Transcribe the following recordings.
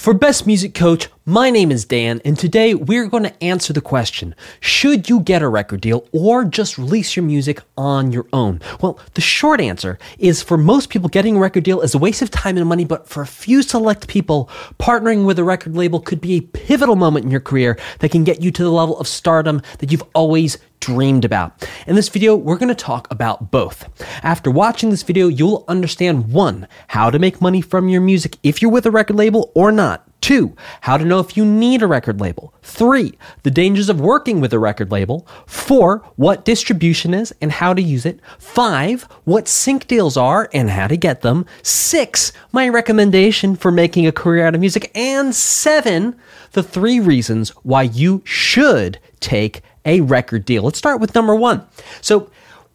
For Best Music Coach, my name is Dan, and today we're going to answer the question Should you get a record deal or just release your music on your own? Well, the short answer is for most people, getting a record deal is a waste of time and money, but for a few select people, partnering with a record label could be a pivotal moment in your career that can get you to the level of stardom that you've always dreamed about. In this video, we're going to talk about both. After watching this video, you'll understand one, how to make money from your music if you're with a record label or not. Two, how to know if you need a record label. Three, the dangers of working with a record label. Four, what distribution is and how to use it. Five, what sync deals are and how to get them. Six, my recommendation for making a career out of music. And seven, the three reasons why you should take a record deal. Let's start with number one. So,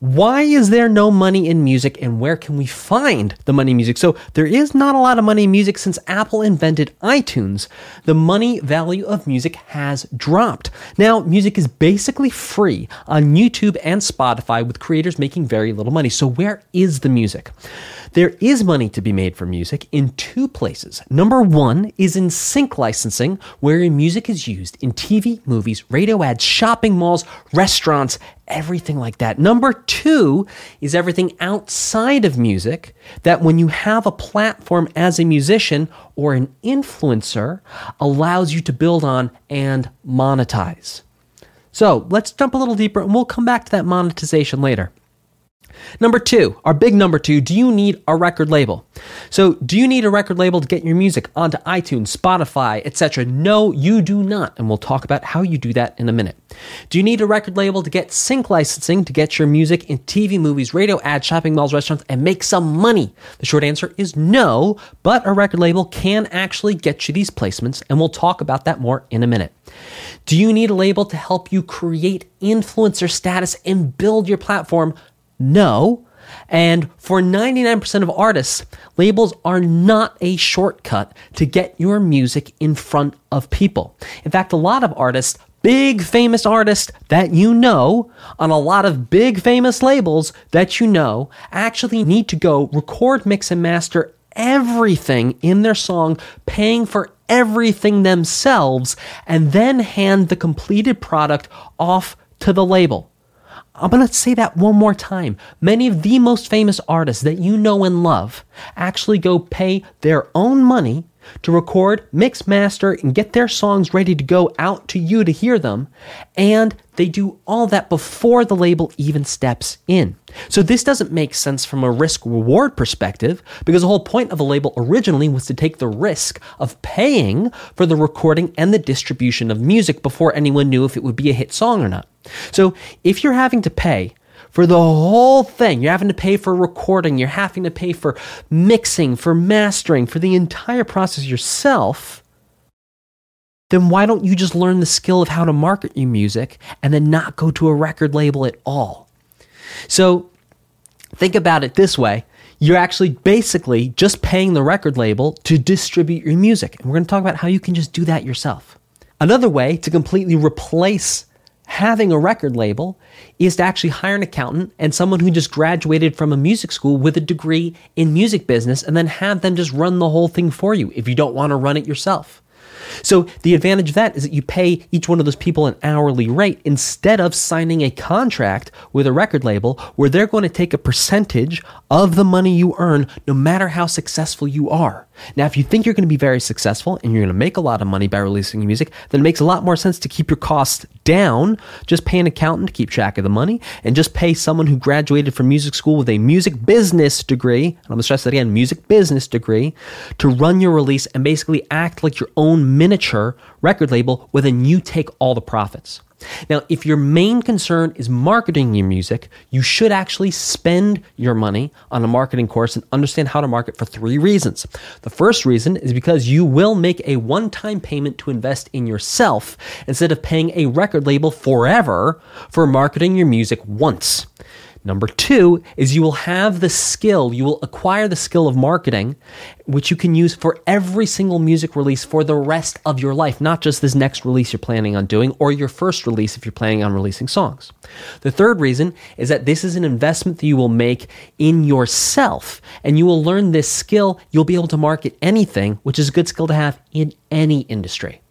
why is there no money in music and where can we find the money in music? So, there is not a lot of money in music since Apple invented iTunes. The money value of music has dropped. Now, music is basically free on YouTube and Spotify with creators making very little money. So, where is the music? There is money to be made for music in two places. Number one is in sync licensing, where music is used in TV, movies, radio ads, shopping malls, restaurants, everything like that. Number two is everything outside of music that when you have a platform as a musician or an influencer allows you to build on and monetize. So let's jump a little deeper and we'll come back to that monetization later. Number two, our big number two, do you need a record label? So, do you need a record label to get your music onto iTunes, Spotify, etc.? No, you do not. And we'll talk about how you do that in a minute. Do you need a record label to get sync licensing to get your music in TV, movies, radio, ads, shopping malls, restaurants, and make some money? The short answer is no, but a record label can actually get you these placements, and we'll talk about that more in a minute. Do you need a label to help you create influencer status and build your platform? No. And for 99% of artists, labels are not a shortcut to get your music in front of people. In fact, a lot of artists, big famous artists that you know, on a lot of big famous labels that you know, actually need to go record, mix, and master everything in their song, paying for everything themselves, and then hand the completed product off to the label. I'm going to say that one more time. Many of the most famous artists that you know and love actually go pay their own money to record, mix, master, and get their songs ready to go out to you to hear them. And they do all that before the label even steps in. So this doesn't make sense from a risk reward perspective because the whole point of a label originally was to take the risk of paying for the recording and the distribution of music before anyone knew if it would be a hit song or not. So if you're having to pay for the whole thing. You're having to pay for recording, you're having to pay for mixing, for mastering, for the entire process yourself. Then why don't you just learn the skill of how to market your music and then not go to a record label at all? So think about it this way. You're actually basically just paying the record label to distribute your music. And we're going to talk about how you can just do that yourself. Another way to completely replace having a record label is to actually hire an accountant and someone who just graduated from a music school with a degree in music business and then have them just run the whole thing for you if you don't want to run it yourself. So the advantage of that is that you pay each one of those people an hourly rate instead of signing a contract with a record label where they're going to take a percentage of the money you earn no matter how successful you are. Now, if you think you're going to be very successful and you're going to make a lot of money by releasing music, then it makes a lot more sense to keep your costs down. Just pay an accountant to keep track of the money and just pay someone who graduated from music school with a music business degree, and I'm going to stress that again, music business degree, to run your release and basically act like your own miniature record label where then you take all the profits. Now, if your main concern is marketing your music, you should actually spend your money on a marketing course and understand how to market for three reasons. The first reason is because you will make a one time payment to invest in yourself instead of paying a record label forever for marketing your music once. Number two is you will have the skill, you will acquire the skill of marketing, which you can use for every single music release for the rest of your life, not just this next release you're planning on doing or your first release if you're planning on releasing songs. The third reason is that this is an investment that you will make in yourself and you will learn this skill. You'll be able to market anything, which is a good skill to have in any industry.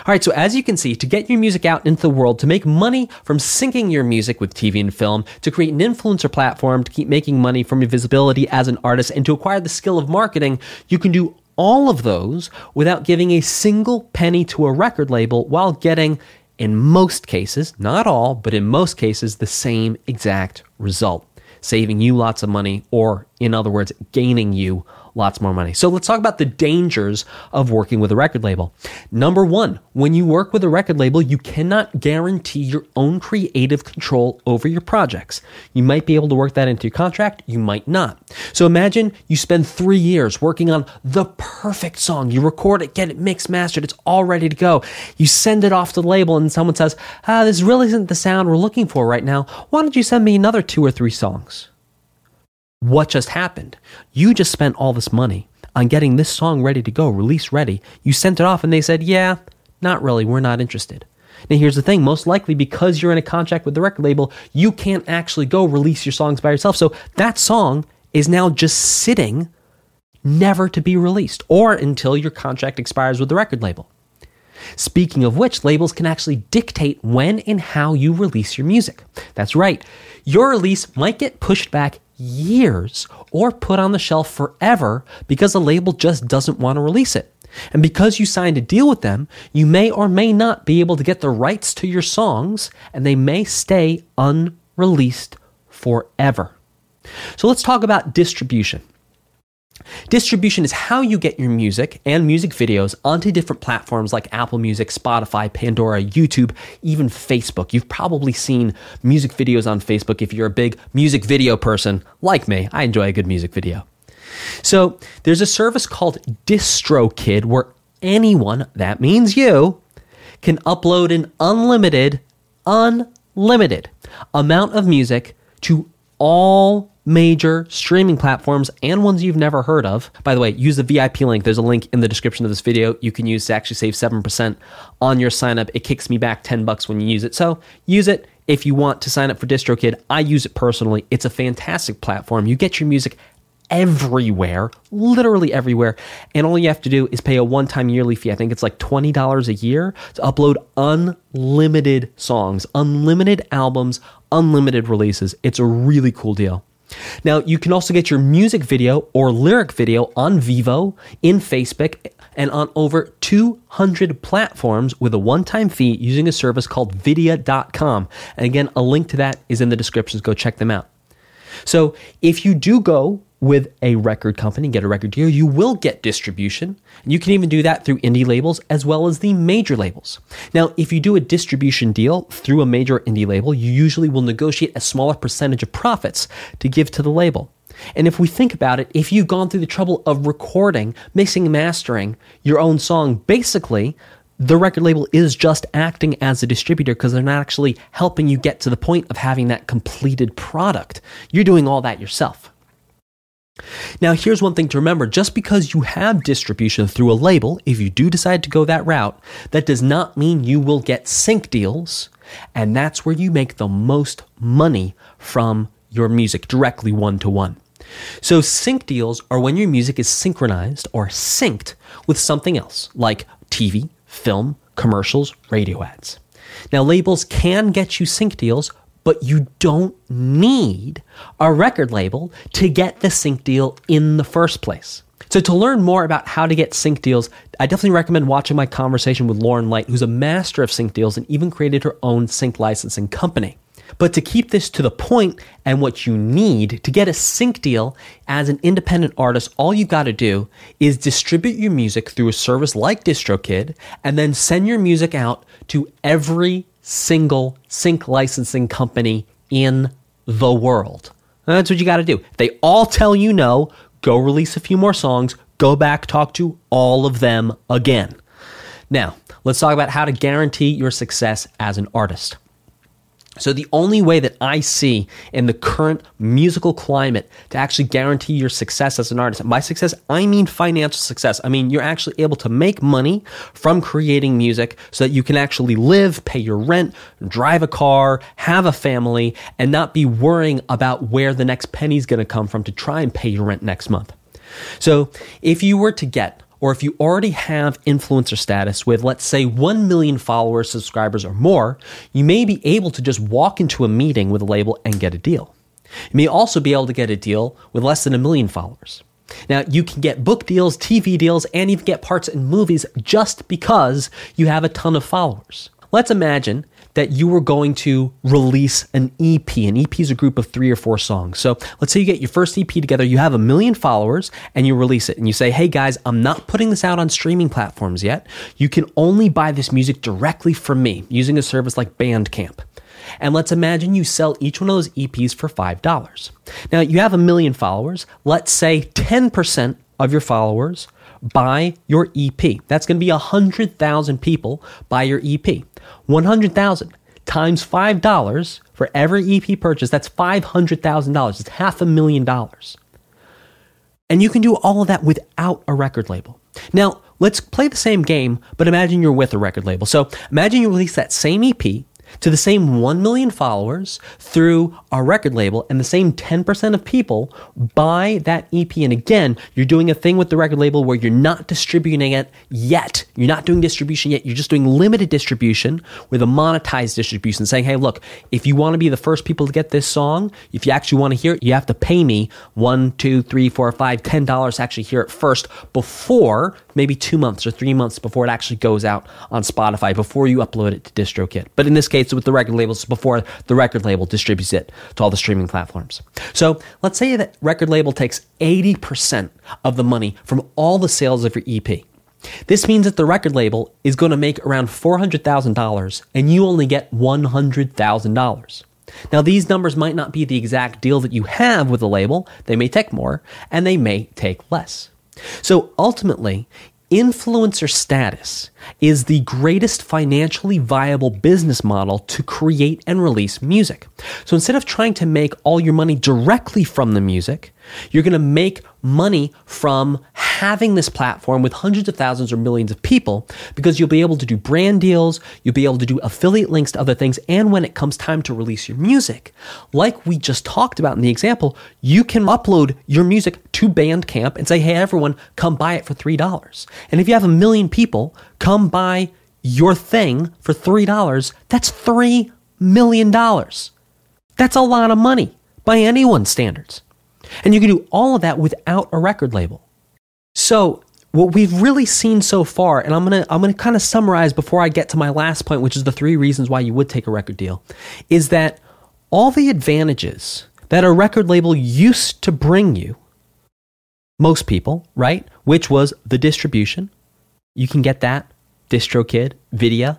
All right, so as you can see, to get your music out into the world, to make money from syncing your music with TV and film, to create an influencer platform, to keep making money from your visibility as an artist, and to acquire the skill of marketing, you can do all of those without giving a single penny to a record label while getting, in most cases, not all, but in most cases, the same exact result, saving you lots of money, or in other words, gaining you lots more money. So let's talk about the dangers of working with a record label. Number one, when you work with a record label, you cannot guarantee your own creative control over your projects. You might be able to work that into your contract, you might not. So imagine you spend three years working on the perfect song. You record it, get it mixed, mastered, it's all ready to go. You send it off to the label, and someone says, Ah, this really isn't the sound we're looking for right now. Why don't you send me another two or three songs? What just happened. You just spent all this money on getting this song ready to go, release ready. You sent it off and they said, yeah, not really, we're not interested. Now, here's the thing most likely because you're in a contract with the record label, you can't actually go release your songs by yourself. So that song is now just sitting, never to be released, or until your contract expires with the record label. Speaking of which, labels can actually dictate when and how you release your music. That's right. Your release might get pushed back years or put on the shelf forever because the label just doesn't want to release it. And because you signed a deal with them, you may or may not be able to get the rights to your songs and they may stay unreleased forever. So let's talk about distribution. Distribution is how you get your music and music videos onto different platforms like Apple Music, Spotify, Pandora, YouTube, even Facebook. You've probably seen music videos on Facebook if you're a big music video person like me. I enjoy a good music video. So there's a service called DistroKid where anyone, that means you, can upload an unlimited, unlimited amount of music to all major streaming platforms and ones you've never heard of. By the way, use the VIP link. There's a link in the description of this video you can use to actually save 7% on your sign up. It kicks me back 10 bucks when you use it. So use it if you want to sign up for DistroKid. I use it personally. It's a fantastic platform. You get your music everywhere, literally everywhere. And all you have to do is pay a one time yearly fee. I think it's like $20 a year to upload unlimited songs, unlimited albums, unlimited releases. It's a really cool deal. Now, you can also get your music video or lyric video on Vevo, in Facebook, and on over 200 platforms with a one time fee using a service called Vydia.com. And again, a link to that is in the descriptions. Go check them out. So, if you do go with a record company, get a record deal, you will get distribution. And you can even do that through indie labels as well as the major labels. Now, if you do a distribution deal through a major indie label, you usually will negotiate a smaller percentage of profits to give to the label. And if we think about it, if you've gone through the trouble of recording, mixing, mastering your own song, basically, the record label is just acting as a distributor because they're not actually helping you get to the point of having that completed product. You're doing all that yourself. Now, here's one thing to remember just because you have distribution through a label, if you do decide to go that route, that does not mean you will get sync deals. And that's where you make the most money from your music directly one to one. So, sync deals are when your music is synchronized or synced with something else, like TV, film, commercials, radio ads. Now, labels can get you sync deals but you don't need a record label to get the sync deal in the first place. So, to learn more about how to get sync deals, I definitely recommend watching my conversation with Lauren Light, who's a master of sync deals and even created her own sync licensing company. But to keep this to the point and what you need to get a sync deal as an independent artist, all you've got to do is distribute your music through a service like DistroKid and then send your music out to every single sync licensing company in the world. That's what you got to do. They all tell you no, go release a few more songs, go back, talk to all of them again. Now, let's talk about how to guarantee your success as an artist. So, the only way that I see in the current musical climate to actually guarantee your success as an artist, by success, I mean financial success. I mean, you're actually able to make money from creating music so that you can actually live, pay your rent, drive a car, have a family, and not be worrying about where the next penny is going to come from to try and pay your rent next month. So, if you were to get or if you already have influencer status with, let's say, 1 million followers, subscribers, or more, you may be able to just walk into a meeting with a label and get a deal. You may also be able to get a deal with less than a million followers. Now, you can get book deals, TV deals, and even get parts in movies just because you have a ton of followers. Let's imagine that you were going to release an EP. An EP is a group of three or four songs. So let's say you get your first EP together, you have a million followers, and you release it. And you say, hey guys, I'm not putting this out on streaming platforms yet. You can only buy this music directly from me using a service like Bandcamp. And let's imagine you sell each one of those EPs for $5. Now, you have a million followers. Let's say 10% of your followers buy your EP. That's going to be 100,000 people buy your EP. 100,000 times $5 for every EP purchase, that's $500,000. It's half a million dollars. And you can do all of that without a record label. Now, let's play the same game, but imagine you're with a record label. So imagine you release that same EP to the same 1 million followers through a record label, and the same 10% of people buy that EP. And again, you're doing a thing with the record label where you're not distributing it yet. You're not doing distribution yet. You're just doing limited distribution with a monetized distribution, saying, hey, look, if you want to be the first people to get this song, if you actually want to hear it, you have to pay me one, two, three, four, five, ten dollars to actually hear it first before maybe two months or three months before it actually goes out on Spotify, before you upload it to DistroKid. But in this case, with the record labels, before the record label distributes it to all the streaming platforms. So let's say that record label takes 80% of the money from all the sales of your EP. This means that the record label is going to make around $400,000 and you only get $100,000. Now, these numbers might not be the exact deal that you have with the label. They may take more and they may take less. So ultimately, influencer status is the greatest financially viable business model to create and release music. So instead of trying to make all your money directly from the music, you're going to make money from having this platform with hundreds of thousands or millions of people because you'll be able to do brand deals, you'll be able to do affiliate links to other things, and when it comes time to release your music, like we just talked about in the example, you can upload your music to Bandcamp and say, hey, everyone, come buy it for $3. And if you have a million people come buy your thing for $3, that's $3 million. That's a lot of money by anyone's standards. And you can do all of that without a record label. So, what we've really seen so far, and I'm gonna I'm gonna kind of summarize before I get to my last point, which is the three reasons why you would take a record deal, is that all the advantages that a record label used to bring you, most people, right? Which was the distribution. You can get that, DistroKid, Vydia,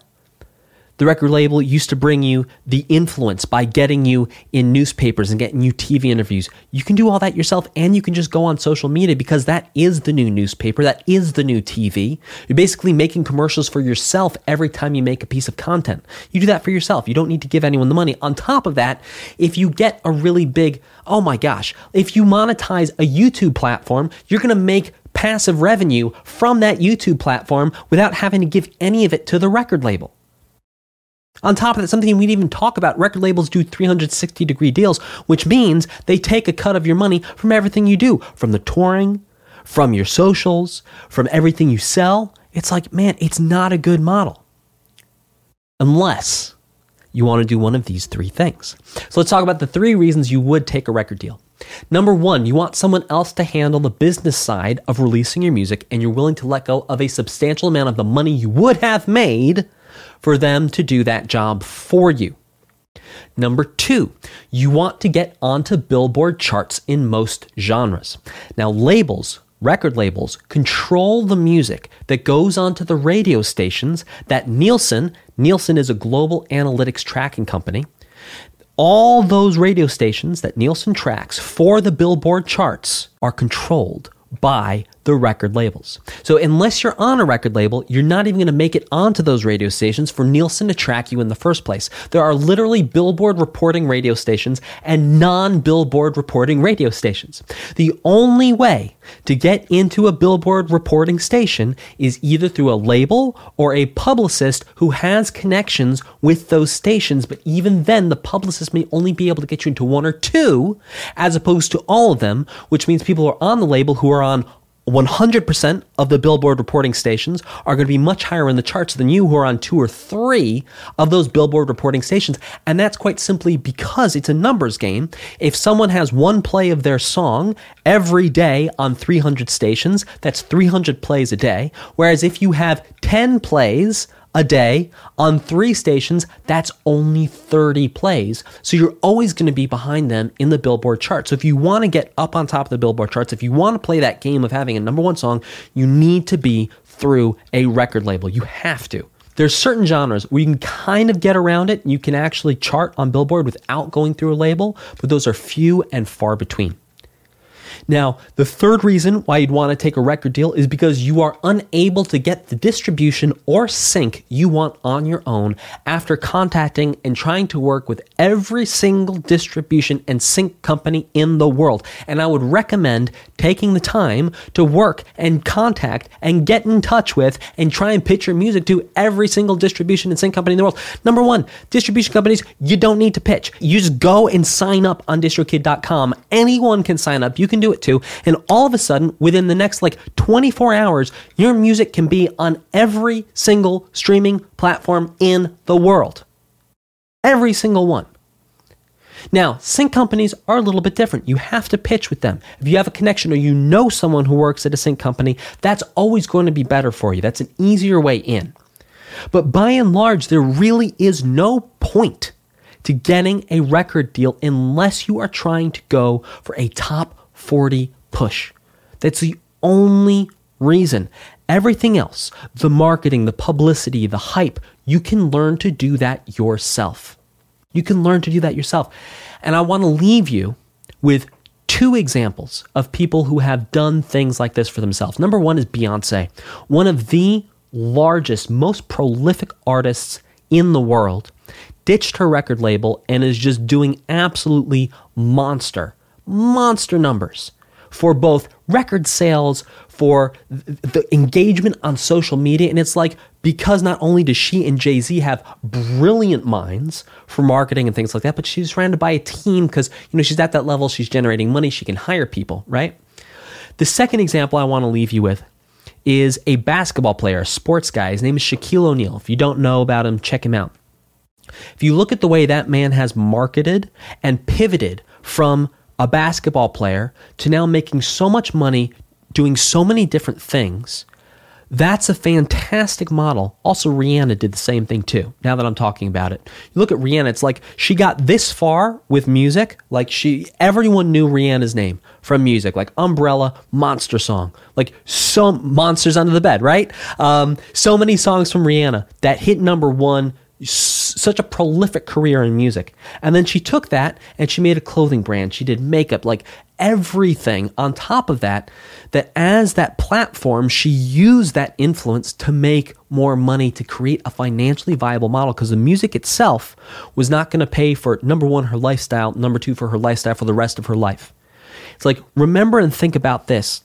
the record label used to bring you the influence by getting you in newspapers and getting you TV interviews. You can do all that yourself and you can just go on social media because that is the new newspaper, that is the new TV. You're basically making commercials for yourself every time you make a piece of content. You do that for yourself. You don't need to give anyone the money. On top of that, if you get a really big, oh my gosh, if you monetize a YouTube platform, you're going to make passive revenue from that YouTube platform without having to give any of it to the record label. On top of that, something we didn't even talk about, record labels do 360 degree deals, which means they take a cut of your money from everything you do, from the touring, from your socials, from everything you sell. It's like, man, it's not a good model. Unless you want to do one of these three things. So let's talk about the three reasons you would take a record deal. Number one, you want someone else to handle the business side of releasing your music, and you're willing to let go of a substantial amount of the money you would have made for them to do that job for you. Number two, you want to get onto Billboard charts in most genres. Now, labels, record labels, control the music that goes onto the radio stations that Nielsen, Nielsen is a global analytics tracking company, all those radio stations that Nielsen tracks for the Billboard charts are controlled by the record labels. So unless you're on a record label, you're not even going to make it onto those radio stations for Nielsen to track you in the first place. There are literally billboard reporting radio stations and non-billboard reporting radio stations. The only way to get into a billboard reporting station is either through a label or a publicist who has connections with those stations, but even then the publicist may only be able to get you into one or two as opposed to all of them, which means people are on the label who are on 100% of the Billboard reporting stations are going to be much higher in the charts than you who are on two or three of those Billboard reporting stations. And that's quite simply because it's a numbers game. If someone has one play of their song every day on 300 stations, that's 300 plays a day. Whereas if you have 10 plays a day on three stations, that's only 30 plays. So you're always going to be behind them in the Billboard chart. So if you want to get up on top of the Billboard charts, if you want to play that game of having a number one song, you need to be through a record label. You have to. There's certain genres where you can kind of get around it. You can actually chart on Billboard without going through a label, but those are few and far between. Now, the third reason why you'd want to take a record deal is because you are unable to get the distribution or sync you want on your own after contacting and trying to work with every single distribution and sync company in the world. And I would recommend taking the time to work and contact and get in touch with and try and pitch your music to every single distribution and sync company in the world. Number one, distribution companies, you don't need to pitch. You just go and sign up on distrokid.com. Anyone can sign up. You can do it to. And all of a sudden, within the next like 24 hours, your music can be on every single streaming platform in the world. Every single one. Now, sync companies are a little bit different. You have to pitch with them. If you have a connection or you know someone who works at a sync company, that's always going to be better for you. That's an easier way in. But by and large, there really is no point to getting a record deal unless you are trying to go for a top 40 push. That's the only reason. Everything else, the marketing, the publicity, the hype, you can learn to do that yourself. You can learn to do that yourself. And I want to leave you with two examples of people who have done things like this for themselves. Number one is Beyonce, one of the largest, most prolific artists in the world, ditched her record label and is just doing absolutely monster monster numbers for both record sales, for the engagement on social media. And it's like, because not only does she and Jay Z have brilliant minds for marketing and things like that, but she's surrounded by a team because, you know, she's at that level, she's generating money, she can hire people, right? The second example I want to leave you with is a basketball player, a sports guy. His name is Shaquille O'Neal. If you don't know about him, check him out. If you look at the way that man has marketed and pivoted from a basketball player to now making so much money doing so many different things. That's a fantastic model. Also, Rihanna did the same thing too. Now that I'm talking about it, you look at Rihanna, it's like she got this far with music. Like she, everyone knew Rihanna's name from music, like Umbrella, Monster Song, like so Monsters Under the Bed, right? Um, so many songs from Rihanna that hit number one such a prolific career in music. And then she took that and she made a clothing brand. She did makeup, like everything on top of that. That as that platform, she used that influence to make more money to create a financially viable model because the music itself was not going to pay for number one, her lifestyle, number two, for her lifestyle for the rest of her life. It's like, remember and think about this.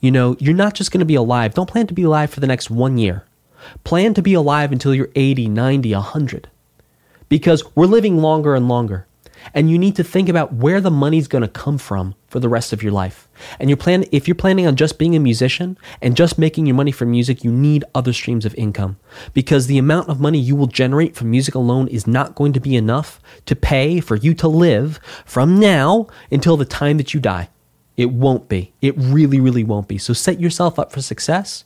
You know, you're not just going to be alive. Don't plan to be alive for the next one year. Plan to be alive until you're 80, 90, 100. Because we're living longer and longer. And you need to think about where the money's going to come from for the rest of your life. And you plan if you're planning on just being a musician and just making your money from music, you need other streams of income because the amount of money you will generate from music alone is not going to be enough to pay for you to live from now until the time that you die. It won't be. It really, really won't be. So set yourself up for success.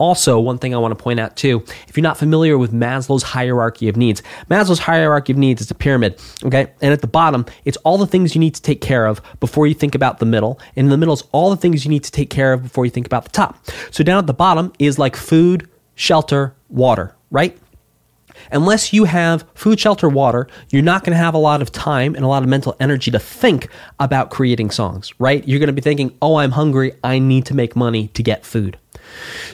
Also, one thing I want to point out too, if you're not familiar with Maslow's hierarchy of needs, Maslow's hierarchy of needs is a pyramid, okay? And at the bottom, it's all the things you need to take care of before you think about the middle. And in the middle is all the things you need to take care of before you think about the top. So down at the bottom is like food, shelter, water, right? Unless you have food, shelter, water, you're not going to have a lot of time and a lot of mental energy to think about creating songs, right? You're going to be thinking, oh, I'm hungry. I need to make money to get food.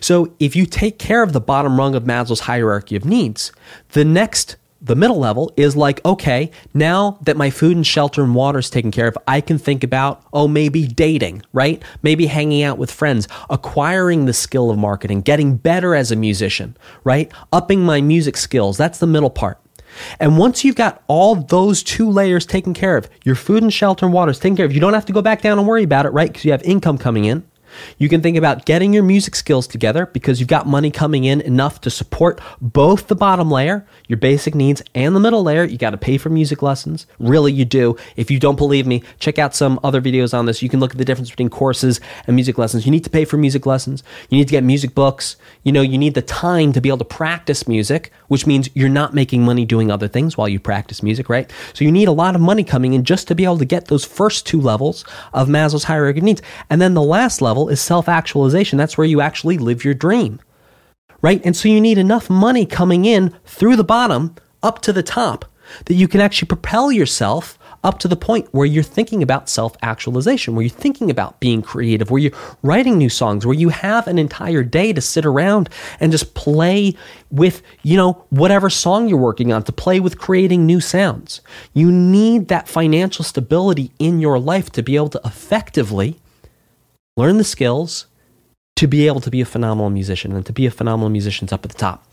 So if you take care of the bottom rung of Maslow's hierarchy of needs, the next the middle level is like, okay, now that my food and shelter and water is taken care of, I can think about, oh, maybe dating, right? Maybe hanging out with friends, acquiring the skill of marketing, getting better as a musician, right? Upping my music skills. That's the middle part. And once you've got all those two layers taken care of, your food and shelter and water is taken care of, you don't have to go back down and worry about it, right? Because you have income coming in. You can think about getting your music skills together because you've got money coming in enough to support both the bottom layer, your basic needs, and the middle layer. You got to pay for music lessons. Really, you do. If you don't believe me, check out some other videos on this. You can look at the difference between courses and music lessons. You need to pay for music lessons. You need to get music books. You know, you need the time to be able to practice music, which means you're not making money doing other things while you practice music, right? So you need a lot of money coming in just to be able to get those first two levels of Maslow's hierarchy of needs. And then the last level is self actualization. That's where you actually live your dream, right? And so you need enough money coming in through the bottom up to the top that you can actually propel yourself up to the point where you're thinking about self actualization, where you're thinking about being creative, where you're writing new songs, where you have an entire day to sit around and just play with, you know, whatever song you're working on, to play with creating new sounds. You need that financial stability in your life to be able to effectively learn the skills to be able to be a phenomenal musician. And to be a phenomenal musician is up at the top.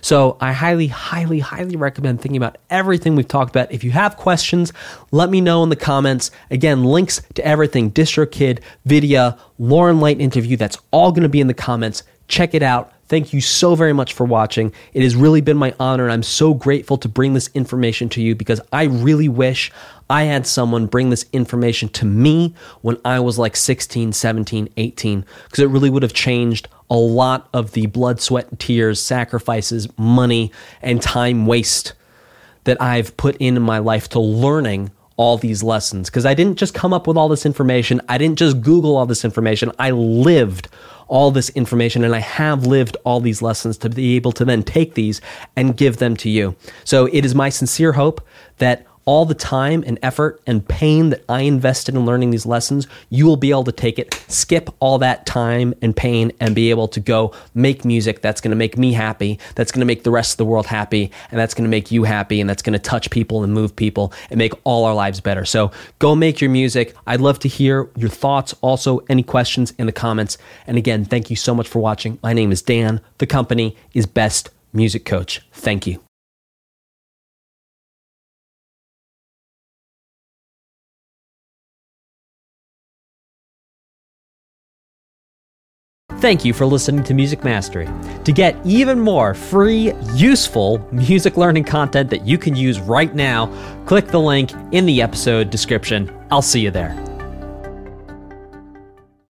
So I highly, highly, highly recommend thinking about everything we've talked about. If you have questions, let me know in the comments. Again, links to everything DistroKid, Vydia, Lauren Light interview, that's all going to be in the comments. Check it out. Thank you so very much for watching. It has really been my honor, and I'm so grateful to bring this information to you because I really wish I had someone bring this information to me when I was like 16, 17, 18, because it really would have changed a lot of the blood, sweat, tears, sacrifices, money, and time waste that I've put in my life to learning all these lessons. Because I didn't just come up with all this information, I didn't just Google all this information, I lived all this information and I have lived all these lessons to be able to then take these and give them to you. So it is my sincere hope that all the time and effort and pain that I invested in learning these lessons, you will be able to take it, skip all that time and pain, and be able to go make music that's going to make me happy, that's going to make the rest of the world happy, and that's going to make you happy, and that's going to touch people and move people and make all our lives better. So go make your music. I'd love to hear your thoughts. Also, any questions in the comments. And again, thank you so much for watching. My name is Dan. The company is Best Music Coach. Thank you. Thank you for listening to Music Mastery. To get even more free, useful music learning content that you can use right now, click the link in the episode description. I'll see you there.